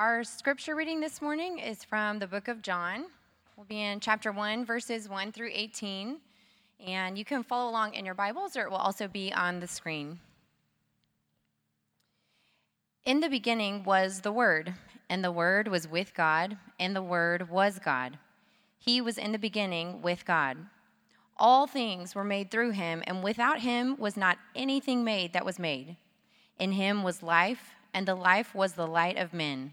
Our scripture reading this morning is from the book of John. We'll be in chapter 1, verses 1 through 18. And you can follow along in your Bibles, or it will also be on the screen. In the beginning was the Word, and the Word was with God, and the Word was God. He was in the beginning with God. All things were made through him, and without him was not anything made that was made. In him was life, and the life was the light of men.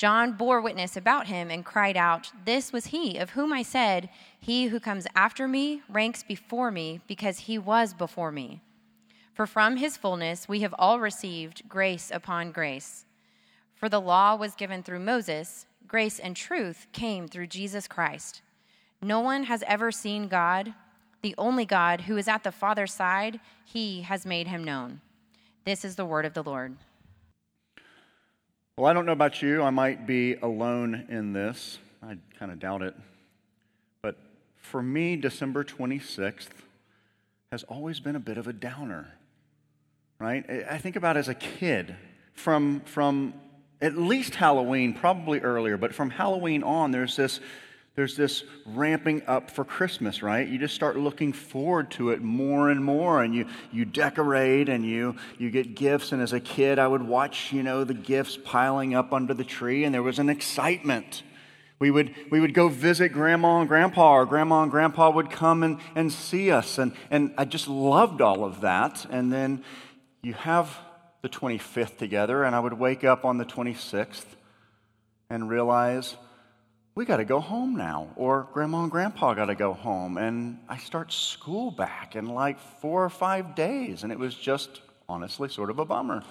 John bore witness about him and cried out, This was he of whom I said, He who comes after me ranks before me, because he was before me. For from his fullness we have all received grace upon grace. For the law was given through Moses, grace and truth came through Jesus Christ. No one has ever seen God, the only God who is at the Father's side, he has made him known. This is the word of the Lord. Well, I don't know about you. I might be alone in this. I kind of doubt it. But for me, December 26th has always been a bit of a downer, right? I think about as a kid, from, from at least Halloween, probably earlier, but from Halloween on, there's this there's this ramping up for Christmas, right? You just start looking forward to it more and more, and you, you decorate and you, you get gifts. And as a kid, I would watch, you know, the gifts piling up under the tree, and there was an excitement. We would, we would go visit grandma and grandpa, or grandma and grandpa would come and, and see us. And, and I just loved all of that. And then you have the 25th together, and I would wake up on the 26th and realize, we got to go home now, or grandma and grandpa got to go home. And I start school back in like four or five days. And it was just honestly sort of a bummer.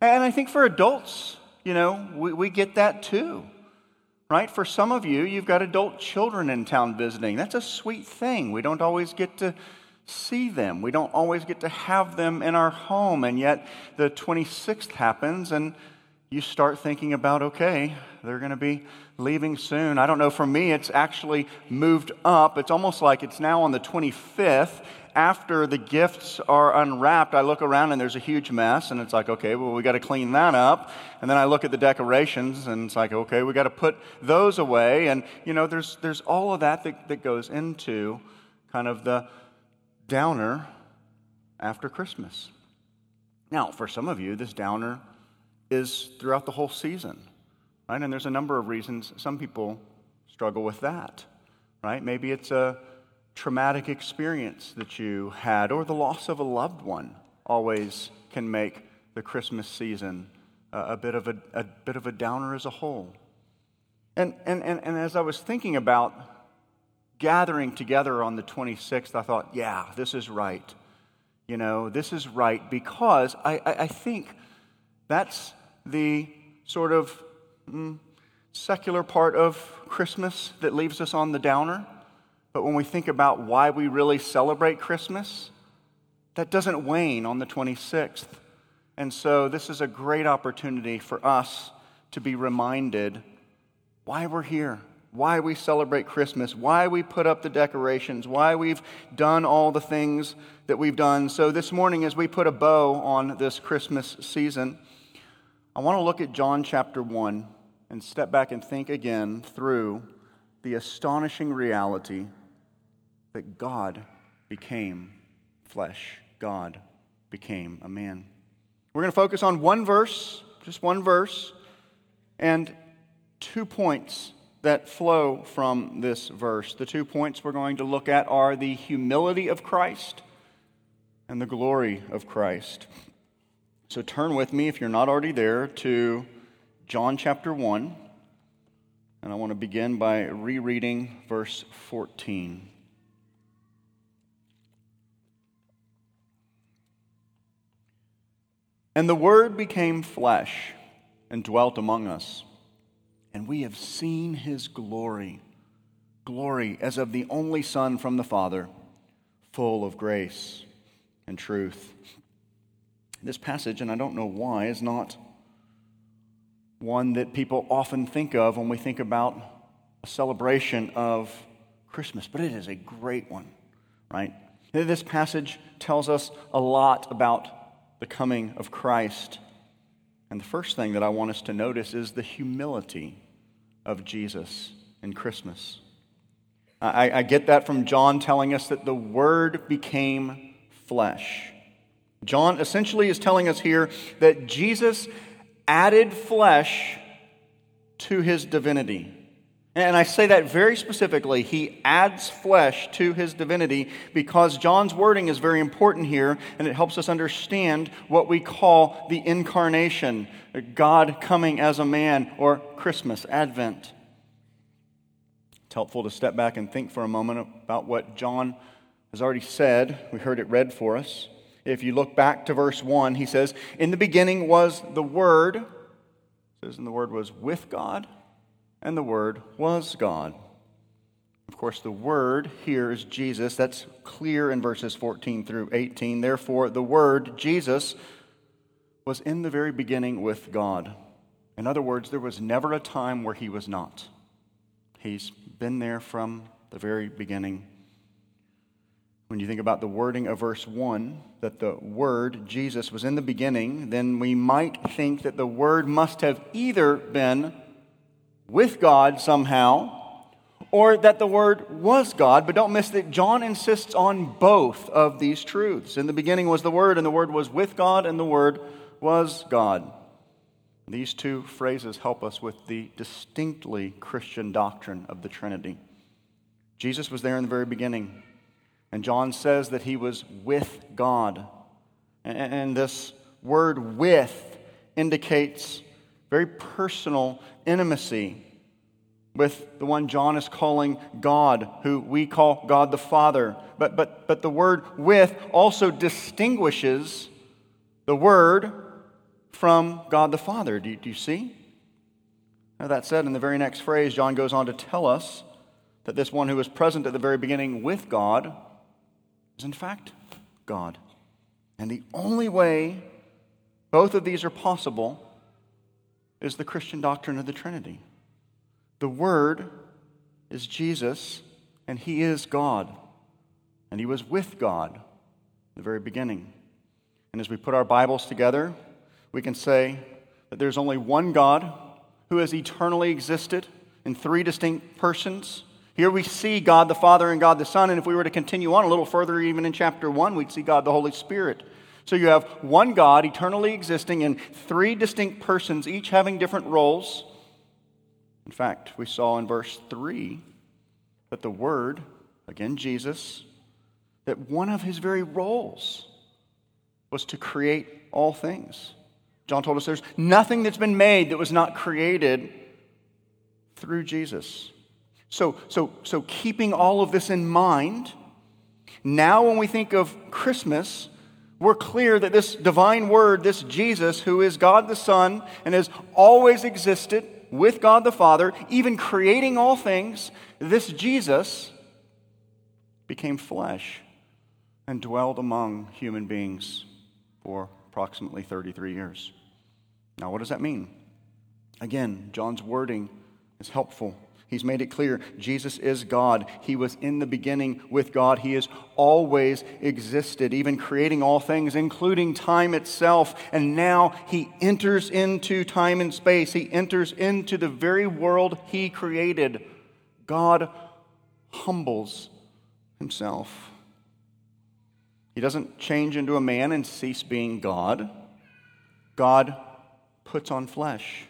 And I think for adults, you know, we, we get that too, right? For some of you, you've got adult children in town visiting. That's a sweet thing. We don't always get to see them, we don't always get to have them in our home. And yet the 26th happens, and you start thinking about, okay, they're going to be leaving soon. I don't know, for me, it's actually moved up. It's almost like it's now on the 25th. After the gifts are unwrapped, I look around and there's a huge mess, and it's like, okay, well, we got to clean that up. And then I look at the decorations, and it's like, okay, we got to put those away. And, you know, there's, there's all of that, that that goes into kind of the downer after Christmas. Now, for some of you, this downer is throughout the whole season. Right? And there's a number of reasons some people struggle with that. Right? Maybe it's a traumatic experience that you had, or the loss of a loved one always can make the Christmas season uh, a, bit, of a, a bit of a downer as a whole. And, and, and, and as I was thinking about gathering together on the 26th, I thought, yeah, this is right. You know, this is right because I, I, I think that's the sort of mm, secular part of Christmas that leaves us on the downer. But when we think about why we really celebrate Christmas, that doesn't wane on the 26th. And so this is a great opportunity for us to be reminded why we're here, why we celebrate Christmas, why we put up the decorations, why we've done all the things that we've done. So this morning, as we put a bow on this Christmas season, I want to look at John chapter 1 and step back and think again through the astonishing reality that God became flesh. God became a man. We're going to focus on one verse, just one verse, and two points that flow from this verse. The two points we're going to look at are the humility of Christ and the glory of Christ. So turn with me, if you're not already there, to John chapter 1. And I want to begin by rereading verse 14. And the Word became flesh and dwelt among us. And we have seen his glory glory as of the only Son from the Father, full of grace and truth. This passage, and I don't know why, is not one that people often think of when we think about a celebration of Christmas, but it is a great one, right? This passage tells us a lot about the coming of Christ. And the first thing that I want us to notice is the humility of Jesus in Christmas. I, I, get that from John telling us that the Word became flesh. John essentially is telling us here that Jesus added flesh to his divinity. And I say that very specifically. He adds flesh to his divinity because John's wording is very important here and it helps us understand what we call the incarnation God coming as a man or Christmas, Advent. It's helpful to step back and think for a moment about what John has already said. We heard it read for us. If you look back to verse 1, he says, In the beginning was the Word. It says, and the Word was with God and the Word was God. Of course, the Word here is Jesus. That's clear in verses 14 through 18. Therefore, the Word, Jesus, was in the very beginning with God. In other words, there was never a time where he was not. He's been there from the very beginning. When you think about the wording of verse 1, that the Word, Jesus, was in the beginning, then we might think that the Word must have either been with God somehow, or that the Word was God. But don't miss that John insists on both of these truths. In the beginning was the Word, and the Word was with God, and the Word was God. These two phrases help us with the distinctly Christian doctrine of the Trinity. Jesus was there in the very beginning, and John says that he was with God. And this word with indicates very personal intimacy with the one John is calling God, who we call God the Father. But, but, but the word with also distinguishes the Word from God the Father. Do you, do you see? Now, that said, in the very next phrase, John goes on to tell us that this one who was present at the very beginning with God is, in fact, God. And the only way both of these are possible is the Christian doctrine of the Trinity. The Word is Jesus, and He is God. And He was with God at the very beginning. And as we put our Bibles together, we can say that there's only one God who has eternally existed in three distinct persons. Here we see God the Father and God the Son, and if we were to continue on a little further, even in chapter 1, we'd see God the Holy Spirit. So you have one God eternally existing in three distinct persons, each having different roles. In fact, we saw in verse 3 that the Word, again Jesus, that one of his very roles was to create all things. John told us there's nothing that's been made that was not created through Jesus. So, so, so keeping all of this in mind, now when we think of Christmas, we're clear that this divine word, this Jesus, who is God the Son and has always existed with God the Father, even creating all things, this Jesus became flesh and dwelled among human beings for approximately 33 years. Now, what does that mean? Again, John's wording is helpful. He's made it clear Jesus is God. He was in the beginning with God. He has always existed, even creating all things, including time itself. And now he enters into time and space. He enters into the very world he created. God humbles himself. He doesn't change into a man and cease being God. God puts on flesh.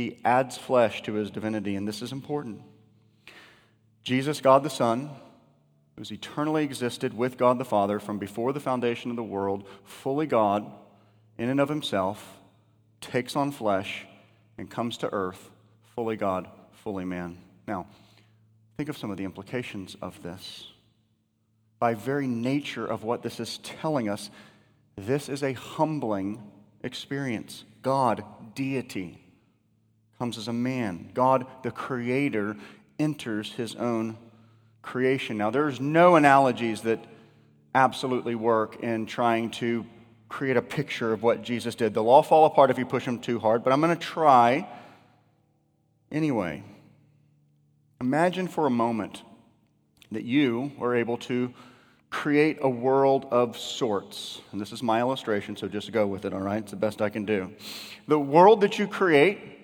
He adds flesh to his divinity, and this is important. Jesus, God the Son, who's eternally existed with God the Father from before the foundation of the world, fully God in and of himself, takes on flesh and comes to earth, fully God, fully man. Now, think of some of the implications of this. By very nature of what this is telling us, this is a humbling experience. God, deity, comes as a man. God, the creator, enters his own creation. Now, there's no analogies that absolutely work in trying to create a picture of what Jesus did. They'll all fall apart if you push them too hard, but I'm going to try anyway. Imagine for a moment that you were able to create a world of sorts. And this is my illustration, so just go with it, all right? It's the best I can do. The world that you create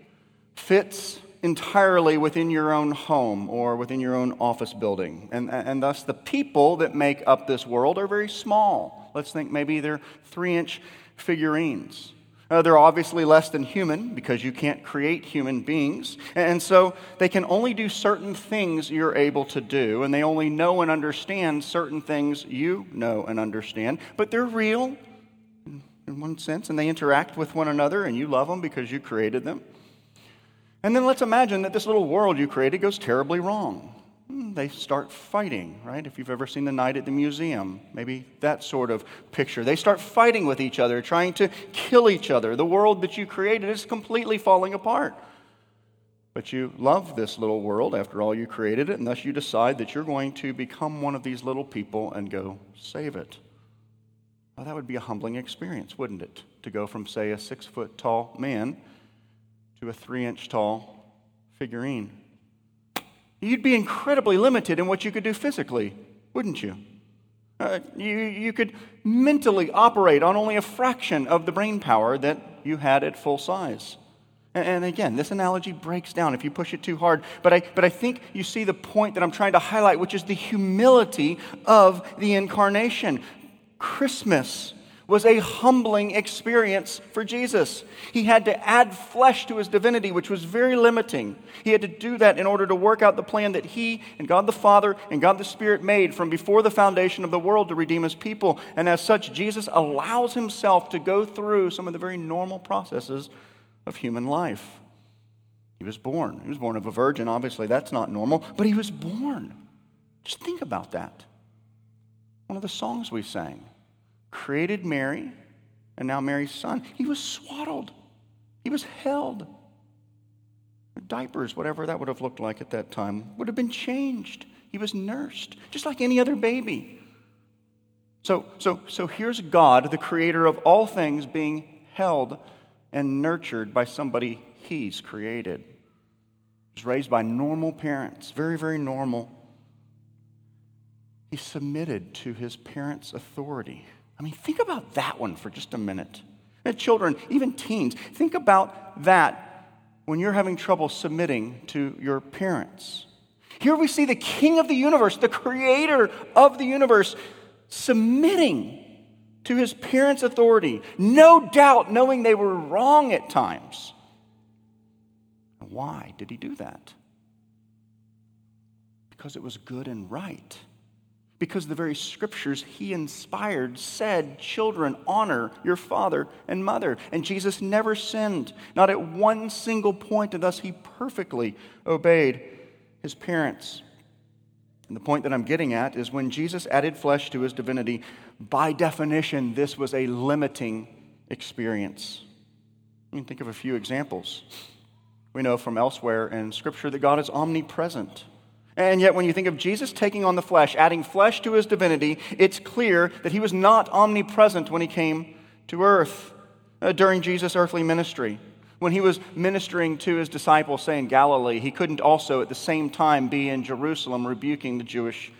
fits entirely within your own home or within your own office building. And, and thus, the people that make up this world are very small. Let's think maybe they're three inch figurines. Uh, they're obviously less than human because you can't create human beings. And so they can only do certain things you're able to do, and they only know and understand certain things you know and understand. But they're real in one sense, and they interact with one another, and you love them because you created them. And then let's imagine that this little world you created goes terribly wrong. Hmm, they start fighting, right? If you've ever seen the night at the museum, maybe that sort of picture. They start fighting with each other, trying to kill each other. The world that you created is completely falling apart. But you love this little world, after all, you created it, and thus you decide that you're going to become one of these little people and go save it. Well, that would be a humbling experience, wouldn't it? To go from, say, a six foot tall man to a three inch tall figurine. You'd be incredibly limited in what you could do physically, wouldn't you? Uh, you, you could mentally operate on only a fraction of the brain power that you had at full size. And, and again, this analogy breaks down if you push it too hard. But I, but I think you see the point that I'm trying to highlight, which is the humility of the incarnation. Christmas was a humbling experience for Jesus. He had to add flesh to his divinity, which was very limiting. He had to do that in order to work out the plan that he and God the Father and God the Spirit made from before the foundation of the world to redeem his people. And as such, Jesus allows himself to go through some of the very normal processes of human life. He was born. He was born of a virgin, obviously, that's not normal, but he was born. Just think about that. One of the songs we sang created Mary, and now Mary's son. He was swaddled, he was held. Diapers, whatever that would have looked like at that time, would have been changed. He was nursed, just like any other baby. So, so, so here's God, the creator of all things, being held and nurtured by somebody he's created. He was raised by normal parents, very, very normal. He submitted to his parents' authority. I mean, think about that one for just a minute. And children, even teens, think about that when you're having trouble submitting to your parents. Here we see the king of the universe, the creator of the universe, submitting to his parents' authority, no doubt knowing they were wrong at times. Why did he do that? Because it was good and right because the very scriptures he inspired said, Children, honor your father and mother. And Jesus never sinned, not at one single point, and thus he perfectly obeyed his parents. And the point that I'm getting at is when Jesus added flesh to his divinity, by definition, this was a limiting experience. I mean, think of a few examples. We know from elsewhere in Scripture that God is omnipresent. And yet, when you think of Jesus taking on the flesh, adding flesh to his divinity, it's clear that he was not omnipresent when he came to earth uh, during Jesus' earthly ministry. When he was ministering to his disciples, say in Galilee, he couldn't also at the same time be in Jerusalem rebuking the Jewish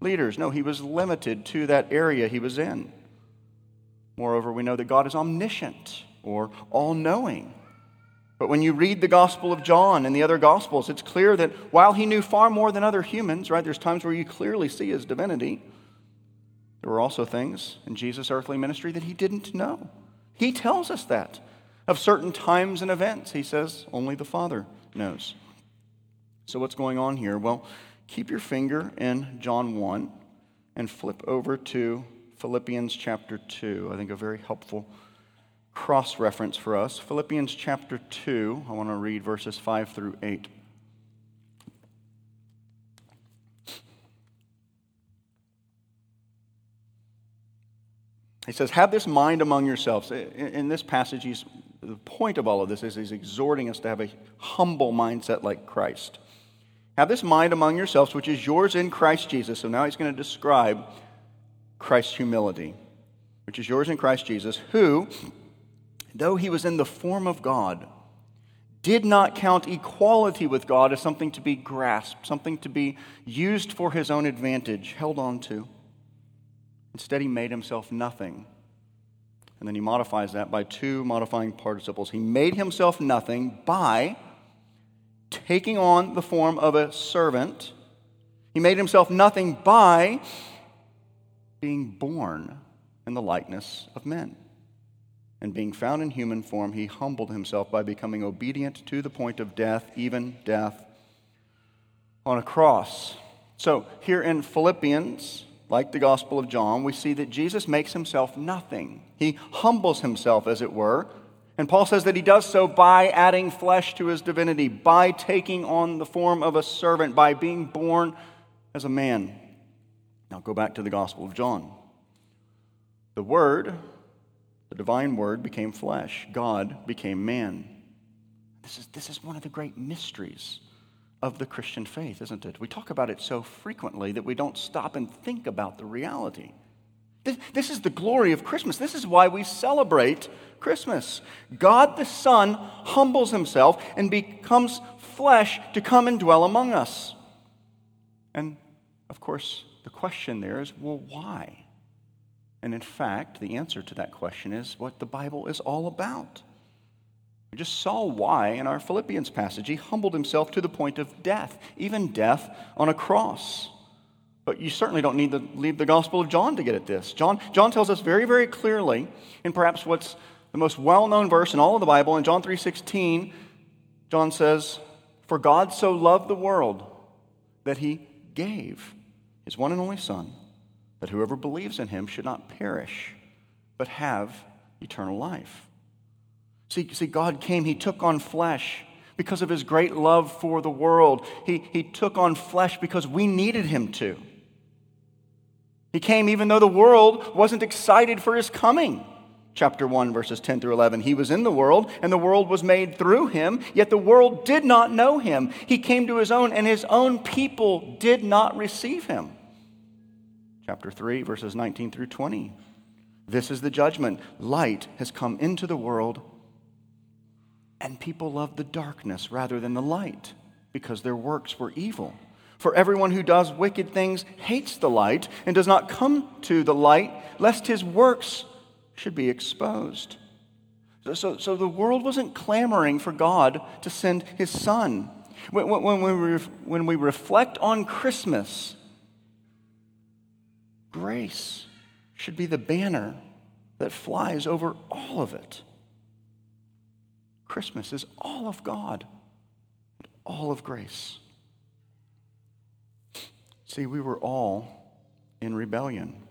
leaders. No, he was limited to that area he was in. Moreover, we know that God is omniscient or all knowing. But when you read the Gospel of John and the other Gospels, it's clear that while he knew far more than other humans, right, there's times where you clearly see his divinity, there were also things in Jesus' earthly ministry that he didn't know. He tells us that. Of certain times and events, he says, only the Father knows. So, what's going on here? Well, keep your finger in John 1 and flip over to Philippians chapter 2. I think a very helpful cross reference for us. Philippians chapter 2, I want to read verses 5 through 8. He says, Have this mind among yourselves. In this passage, he's, the point of all of this is he's exhorting us to have a humble mindset like Christ. Have this mind among yourselves, which is yours in Christ Jesus. So now he's going to describe Christ's humility, which is yours in Christ Jesus, who, though he was in the form of God, did not count equality with God as something to be grasped, something to be used for his own advantage, held on to. Instead, he made himself nothing. And then he modifies that by two modifying participles. He made himself nothing by taking on the form of a servant. He made himself nothing by being born in the likeness of men. And being found in human form, he humbled himself by becoming obedient to the point of death, even death on a cross. So, here in Philippians, like the Gospel of John, we see that Jesus makes himself nothing. He humbles himself, as it were. And Paul says that he does so by adding flesh to his divinity, by taking on the form of a servant, by being born as a man. Now go back to the Gospel of John. The Word, the divine Word, became flesh. God became man. This is, this is one of the great mysteries of the Christian faith, isn't it? We talk about it so frequently that we don't stop and think about the reality. This, this is the glory of Christmas. This is why we celebrate Christmas. God the Son humbles himself and becomes flesh to come and dwell among us. And of course, the question there is well, why? And in fact, the answer to that question is what the Bible is all about. We just saw why in our Philippians passage. He humbled himself to the point of death, even death on a cross. But you certainly don't need to leave the Gospel of John to get at this. John, John tells us very, very clearly, in perhaps what's the most well-known verse in all of the Bible, in John 3:16, John says, "For God so loved the world that he gave his one and only Son, that whoever believes in him should not perish, but have eternal life." See, see, God came, He took on flesh because of His great love for the world. He, he took on flesh because we needed Him to. He came even though the world wasn't excited for His coming. Chapter 1, verses 10 through 11. He was in the world, and the world was made through him, yet the world did not know him. He came to his own, and his own people did not receive him. Chapter 3, verses 19 through 20. This is the judgment. Light has come into the world and people loved the darkness rather than the light because their works were evil. For everyone who does wicked things hates the light and does not come to the light, lest his works should be exposed. So, so, so the world wasn't clamoring for God to send his son. When, when, when, we, when we reflect on Christmas, grace should be the banner that flies over all of it. Christmas is all of God, all of grace. See, we were all in rebellion.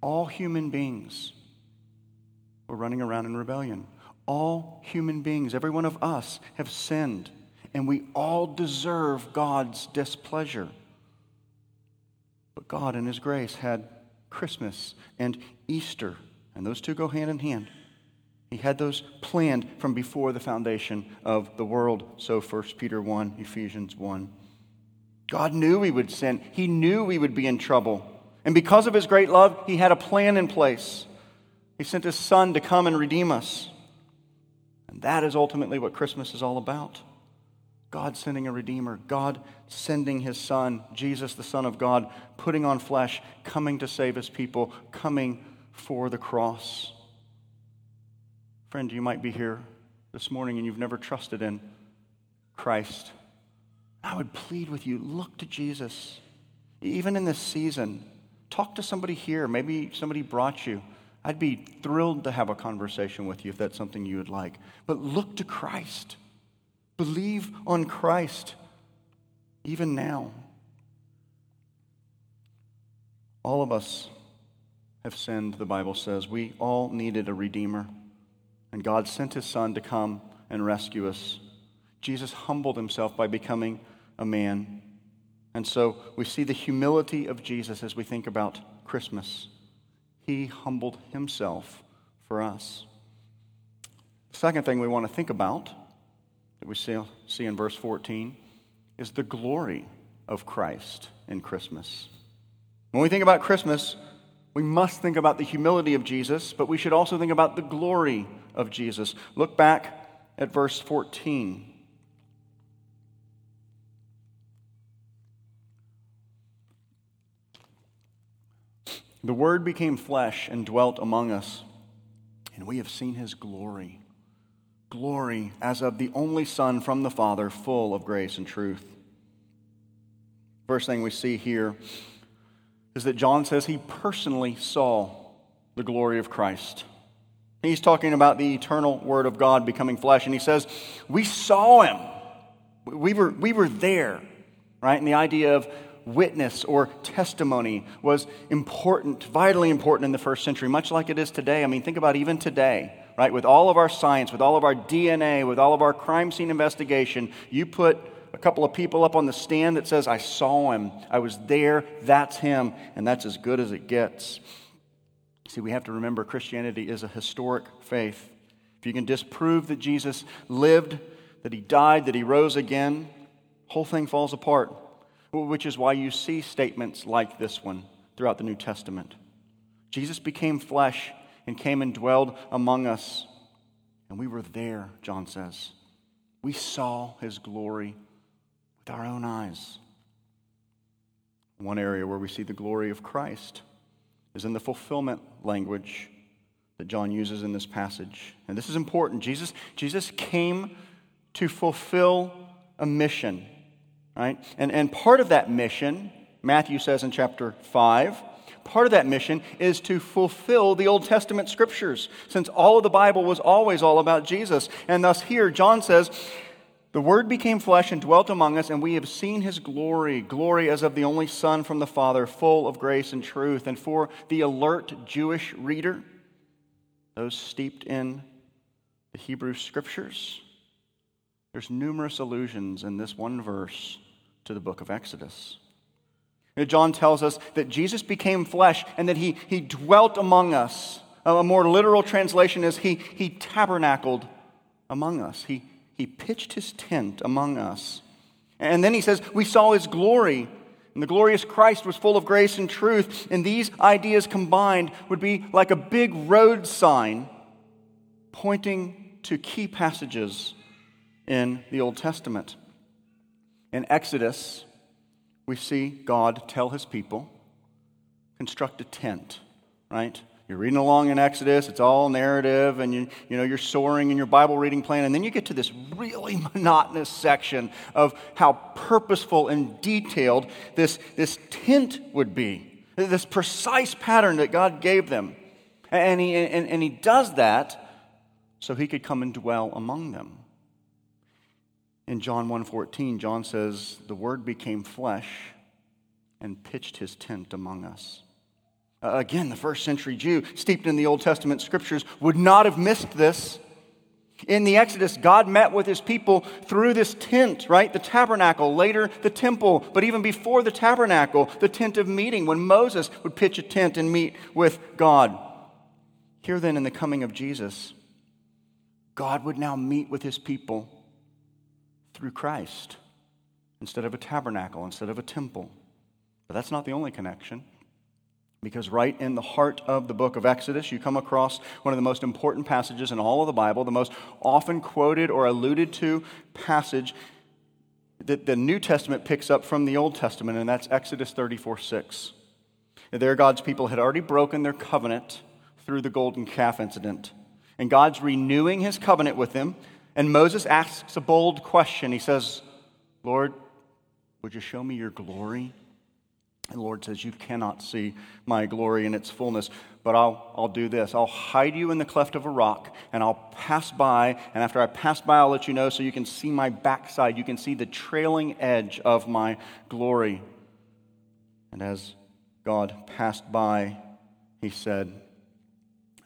All human beings were running around in rebellion. All human beings, every one of us, have sinned, and we all deserve God's displeasure. But God, in His grace, had Christmas and Easter, and those two go hand in hand. He had those planned from before the foundation of the world. So 1 Peter 1, Ephesians 1. God knew we would sin. He knew we would be in trouble. And because of his great love, he had a plan in place. He sent his son to come and redeem us. And that is ultimately what Christmas is all about. God sending a redeemer, God sending his son, Jesus, the Son of God, putting on flesh, coming to save his people, coming for the cross. Friend, you might be here this morning and you've never trusted in Christ. I would plead with you look to Jesus. Even in this season, talk to somebody here. Maybe somebody brought you I'd be thrilled to have a conversation with you if that's something you would like. But look to Christ. Believe on Christ, even now. All of us have sinned, the Bible says. We all needed a Redeemer, and God sent His Son to come and rescue us. Jesus humbled Himself by becoming a man. And so we see the humility of Jesus as we think about Christmas. He humbled Himself for us. The second thing we want to think about we see, see in verse 14 is the glory of Christ in Christmas. When we think about Christmas, we must think about the humility of Jesus, but we should also think about the glory of Jesus. Look back at verse 14. The Word became flesh and dwelt among us, and we have seen his glory. Glory as of the only Son from the Father, full of grace and truth. First thing we see here is that John says he personally saw the glory of Christ. He's talking about the eternal Word of God becoming flesh, and he says, We saw him. We were, we were there, right? And the idea of witness or testimony was important, vitally important in the first century, much like it is today. I mean, think about even today, right? With all of our science, with all of our DNA, with all of our crime scene investigation, you put a couple of people up on the stand that says, I saw him, I was there, that's him, and that's as good as it gets. See, we have to remember Christianity is a historic faith. If you can disprove that Jesus lived, that he died, that he rose again, whole thing falls apart. Which is why you see statements like this one throughout the New Testament. Jesus became flesh and came and dwelled among us, and we were there, John says. We saw his glory with our own eyes. One area where we see the glory of Christ is in the fulfillment language that John uses in this passage. And this is important. Jesus, Jesus came to fulfill a mission, right? And, and part of that mission, Matthew says in chapter 5, part of that mission is to fulfill the Old Testament scriptures, since all of the Bible was always all about Jesus. And thus, here, John says, the Word became flesh and dwelt among us, and we have seen his glory, glory as of the only Son from the Father, full of grace and truth. And for the alert Jewish reader, those steeped in the Hebrew Scriptures, there's numerous allusions in this one verse to the book of Exodus. John tells us that Jesus became flesh and that he, he dwelt among us. A more literal translation is he, he tabernacled among us. He, he pitched his tent among us. And then he says, We saw his glory. And the glorious Christ was full of grace and truth. And these ideas combined would be like a big road sign pointing to key passages in the Old Testament. In Exodus, we see God tell his people, construct a tent, right? You're reading along in Exodus, it's all narrative, and you, you know, you're soaring in your Bible reading plan, and then you get to this really monotonous section of how purposeful and detailed this, this tent would be, this precise pattern that God gave them. And he, and, and he does that so he could come and dwell among them. In John 1:14, John says, "The word became flesh and pitched his tent among us." Uh, again, the first century Jew, steeped in the Old Testament scriptures, would not have missed this. In the Exodus, God met with his people through this tent, right? The tabernacle, later the temple, but even before the tabernacle, the tent of meeting, when Moses would pitch a tent and meet with God. Here, then, in the coming of Jesus, God would now meet with his people through Christ instead of a tabernacle, instead of a temple. But that's not the only connection. Because right in the heart of the book of Exodus, you come across one of the most important passages in all of the Bible, the most often quoted or alluded to passage that the New Testament picks up from the Old Testament, and that's Exodus 34 6. There, God's people had already broken their covenant through the golden calf incident. And God's renewing his covenant with them. And Moses asks a bold question. He says, Lord, would you show me your glory? And the Lord says, You cannot see my glory in its fullness, but I'll, I'll do this. I'll hide you in the cleft of a rock, and I'll pass by. And after I pass by, I'll let you know so you can see my backside. You can see the trailing edge of my glory. And as God passed by, he said,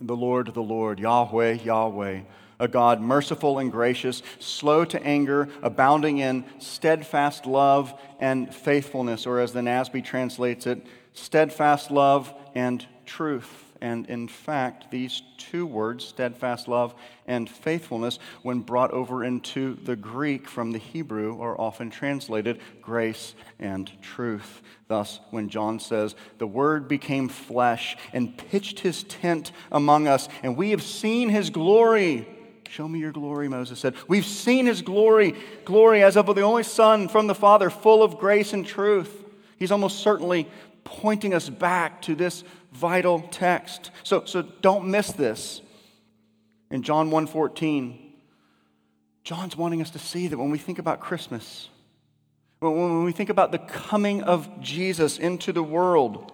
The Lord, the Lord, Yahweh, Yahweh a God merciful and gracious, slow to anger, abounding in steadfast love and faithfulness, or as the NASB translates it, steadfast love and truth. And in fact, these two words, steadfast love and faithfulness, when brought over into the Greek from the Hebrew, are often translated grace and truth. Thus, when John says, The Word became flesh and pitched his tent among us, and we have seen his glory Show me your glory, Moses said. We've seen his glory, glory as of the only Son from the Father, full of grace and truth. He's almost certainly pointing us back to this vital text. So, so don't miss this. In John 1:14, John's wanting us to see that when we think about Christmas, when we think about the coming of Jesus into the world,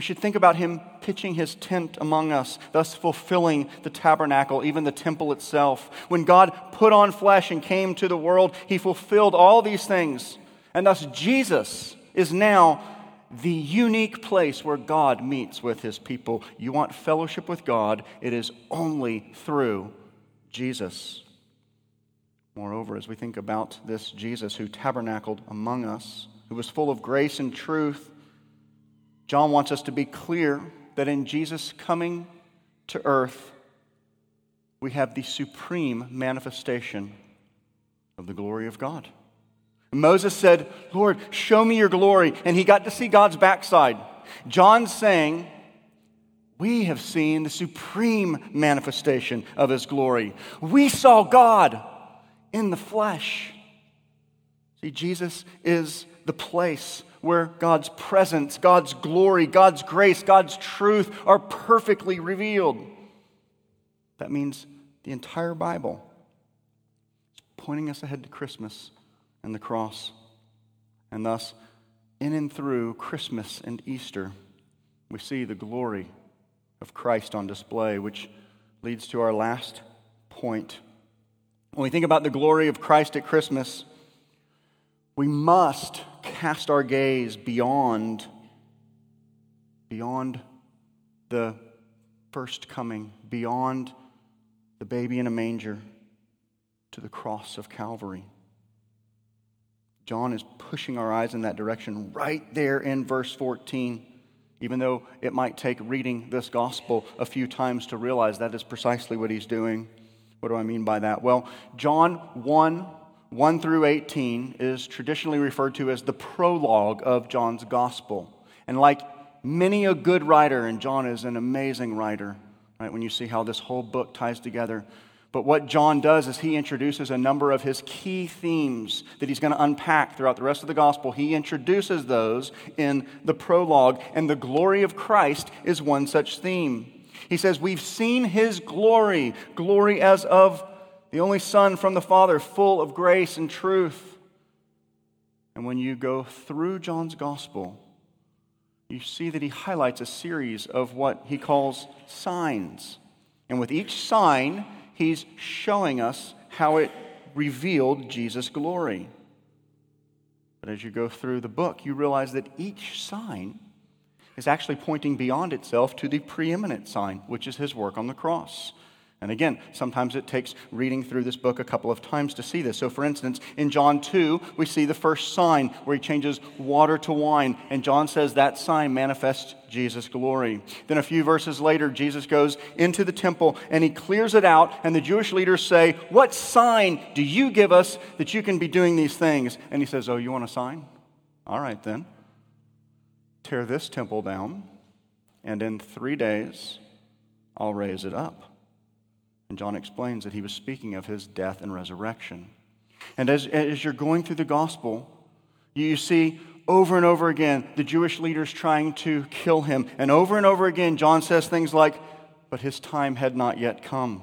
we should think about him pitching his tent among us, thus fulfilling the tabernacle, even the temple itself. When God put on flesh and came to the world, he fulfilled all these things. And thus, Jesus is now the unique place where God meets with his people. You want fellowship with God, it is only through Jesus. Moreover, as we think about this Jesus who tabernacled among us, who was full of grace and truth, John wants us to be clear that in Jesus coming to earth, we have the supreme manifestation of the glory of God. Moses said, Lord, show me your glory. And he got to see God's backside. John's saying, We have seen the supreme manifestation of his glory. We saw God in the flesh. See, Jesus is the place where God's presence, God's glory, God's grace, God's truth are perfectly revealed. That means the entire Bible is pointing us ahead to Christmas and the cross. And thus, in and through Christmas and Easter, we see the glory of Christ on display, which leads to our last point. When we think about the glory of Christ at Christmas, we must cast our gaze beyond, beyond the first coming, beyond the baby in a manger to the cross of Calvary. John is pushing our eyes in that direction right there in verse 14, even though it might take reading this gospel a few times to realize that is precisely what he's doing. What do I mean by that? Well, John 1 1 through 18 is traditionally referred to as the prologue of John's gospel. And like many a good writer, and John is an amazing writer, right, when you see how this whole book ties together. But what John does is he introduces a number of his key themes that he's going to unpack throughout the rest of the gospel. He introduces those in the prologue, and the glory of Christ is one such theme. He says, We've seen his glory, glory as of the only Son from the Father, full of grace and truth. And when you go through John's gospel, you see that he highlights a series of what he calls signs. And with each sign, he's showing us how it revealed Jesus' glory. But as you go through the book, you realize that each sign is actually pointing beyond itself to the preeminent sign, which is his work on the cross. And again, sometimes it takes reading through this book a couple of times to see this. So, for instance, in John 2, we see the first sign where he changes water to wine. And John says that sign manifests Jesus' glory. Then, a few verses later, Jesus goes into the temple and he clears it out. And the Jewish leaders say, What sign do you give us that you can be doing these things? And he says, Oh, you want a sign? All right, then. Tear this temple down, and in three days, I'll raise it up. And John explains that he was speaking of his death and resurrection. And as, as you're going through the gospel, you see over and over again the Jewish leaders trying to kill him. And over and over again, John says things like, But his time had not yet come.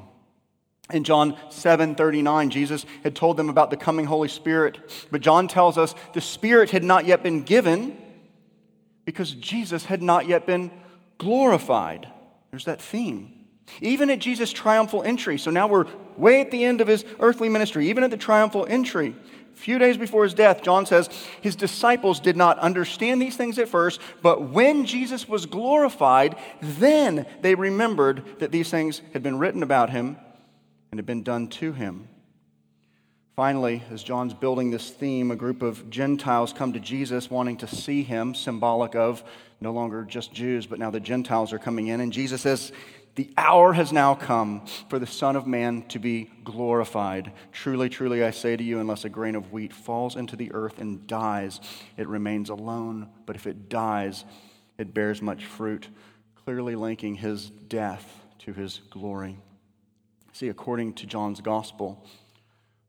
In John 7 39, Jesus had told them about the coming Holy Spirit. But John tells us the Spirit had not yet been given because Jesus had not yet been glorified. There's that theme. Even at Jesus' triumphal entry, so now we're way at the end of his earthly ministry, even at the triumphal entry, a few days before his death, John says, his disciples did not understand these things at first, but when Jesus was glorified, then they remembered that these things had been written about him and had been done to him. Finally, as John's building this theme, a group of Gentiles come to Jesus wanting to see him, symbolic of no longer just Jews, but now the Gentiles are coming in. And Jesus says, The hour has now come for the Son of Man to be glorified. Truly, truly, I say to you, unless a grain of wheat falls into the earth and dies, it remains alone. But if it dies, it bears much fruit, clearly linking his death to his glory. See, according to John's gospel,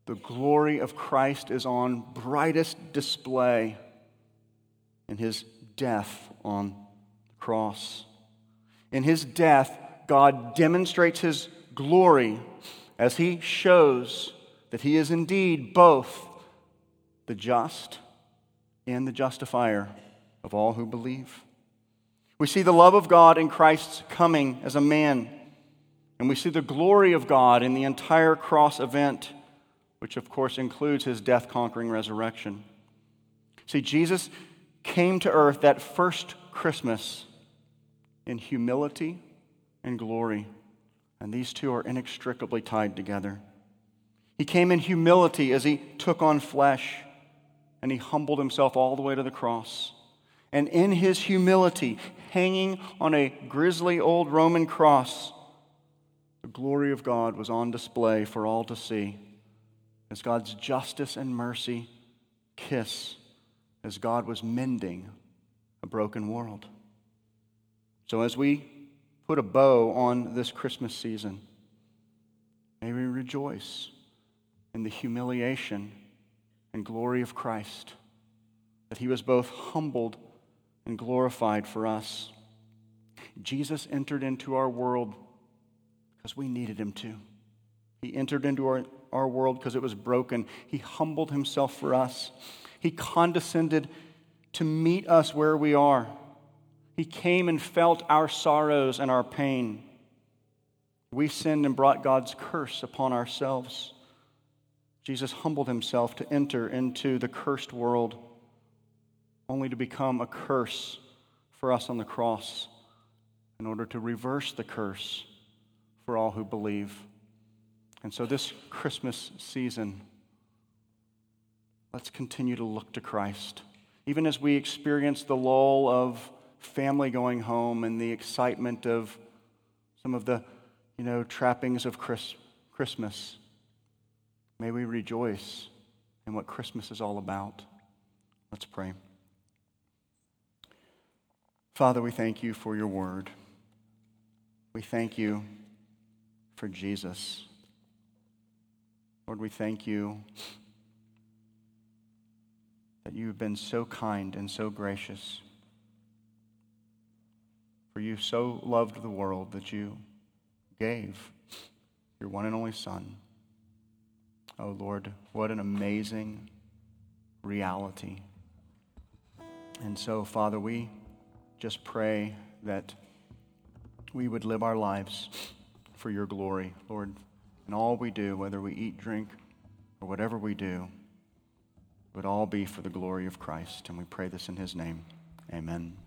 the glory of Christ is on brightest display in his death on the cross. In his death, God demonstrates his glory as he shows that he is indeed both the just and the justifier of all who believe. We see the love of God in Christ's coming as a man, and we see the glory of God in the entire cross event which of course includes his death conquering resurrection. See, Jesus came to earth that first Christmas in humility and glory, and these two are inextricably tied together. He came in humility as he took on flesh, and he humbled himself all the way to the cross. And in his humility, hanging on a grisly old Roman cross, the glory of God was on display for all to see as God's justice and mercy kiss as God was mending a broken world. So, as we put a bow on this Christmas season, may we rejoice in the humiliation and glory of Christ, that he was both humbled and glorified for us. Jesus entered into our world because we needed him to. He entered into our, our world because it was broken. He humbled himself for us. He condescended to meet us where we are. He came and felt our sorrows and our pain. We sinned and brought God's curse upon ourselves. Jesus humbled himself to enter into the cursed world, only to become a curse for us on the cross in order to reverse the curse for all who believe. And so, this Christmas season, let's continue to look to Christ. Even as we experience the lull of family going home and the excitement of some of the, you know, trappings of Chris, Christmas, may we rejoice in what Christmas is all about. Let's pray. Father, we thank you for your word. We thank you for Jesus. Lord, we thank you that you've been so kind and so gracious. For you so loved the world that you gave your one and only Son. Oh, Lord, what an amazing reality. And so, Father, we just pray that we would live our lives for your glory. Lord, and all we do, whether we eat, drink, or whatever we do, would all be for the glory of Christ. And we pray this in his name. Amen.